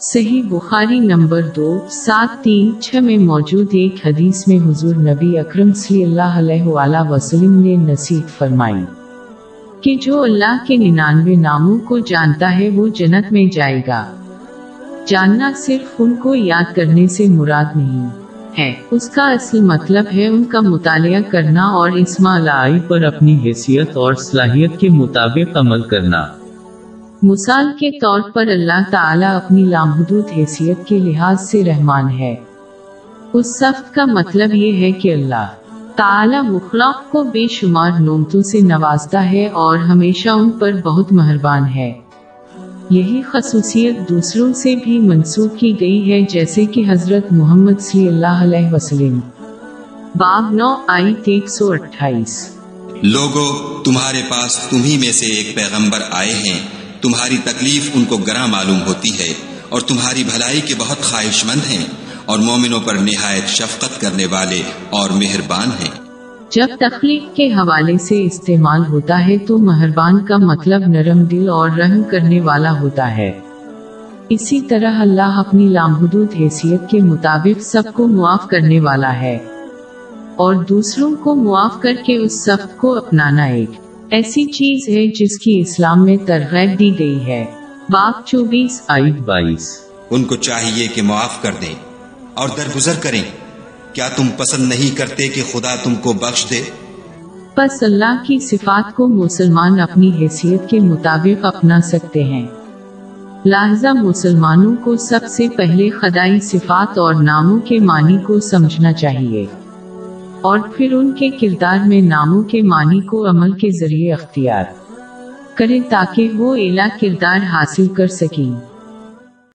صحیح بخاری نمبر دو، سات تین، چھ میں موجود ایک حدیث میں حضور نبی اکرم صلی اللہ علیہ وآلہ وسلم نے نصیحت فرمائی کہ جو اللہ کے ننانوے ناموں کو جانتا ہے وہ جنت میں جائے گا۔ جاننا صرف ان کو یاد کرنے سے مراد نہیں ہے۔ اس کا اصل مطلب ہے ان کا مطالعہ کرنا اور اسما لائی پر اپنی حیثیت اور صلاحیت کے مطابق عمل کرنا۔ مثال کے طور پر اللہ تعالیٰ اپنی لامحدود حیثیت کے لحاظ سے رحمان ہے۔ اس صفت کا مطلب یہ ہے کہ اللہ تعالیٰ مخلوق کو بے شمار نعمتوں سے نوازتا ہے اور ہمیشہ ان پر بہت مہربان ہے۔ یہی خصوصیت دوسروں سے بھی منسوخ کی گئی ہے، جیسے کہ حضرت محمد صلی اللہ علیہ وسلم۔ باب نو آئی ایک سو اٹھائیس۔ لوگو، تمہارے پاس تمہیں میں سے ایک پیغمبر آئے ہیں۔ تمہاری تکلیف ان کو گراں معلوم ہوتی ہے اور تمہاری بھلائی کے بہت خواہش مند ہیں اور مومنوں پر نہایت شفقت کرنے والے اور مہربان ہیں۔ جب تخلیق کے حوالے سے استعمال ہوتا ہے تو مہربان کا مطلب نرم دل اور رحم کرنے والا ہوتا ہے۔ اسی طرح اللہ اپنی لامحدود حیثیت کے مطابق سب کو معاف کرنے والا ہے اور دوسروں کو معاف کر کے اس سب کو اپنانا ایک۔ ایسی چیز ہے جس کی اسلام میں ترغیب دی گئی ہے۔ باپ چوبیس آئٹ بائیس۔ ان کو چاہیے کہ معاف کر دیں اور درگزر کریں۔ کیا تم پسند نہیں کرتے کہ خدا تم کو بخش دے؟ بس اللہ کی صفات کو مسلمان اپنی حیثیت کے مطابق اپنا سکتے ہیں۔ لہذا مسلمانوں کو سب سے پہلے خدائی صفات اور ناموں کے معنی کو سمجھنا چاہیے۔ اور پھر ان کے کردار میں ناموں کے معنی کو عمل کے ذریعے اختیار کریں تاکہ وہ اعلیٰ کردار حاصل کر سکیں۔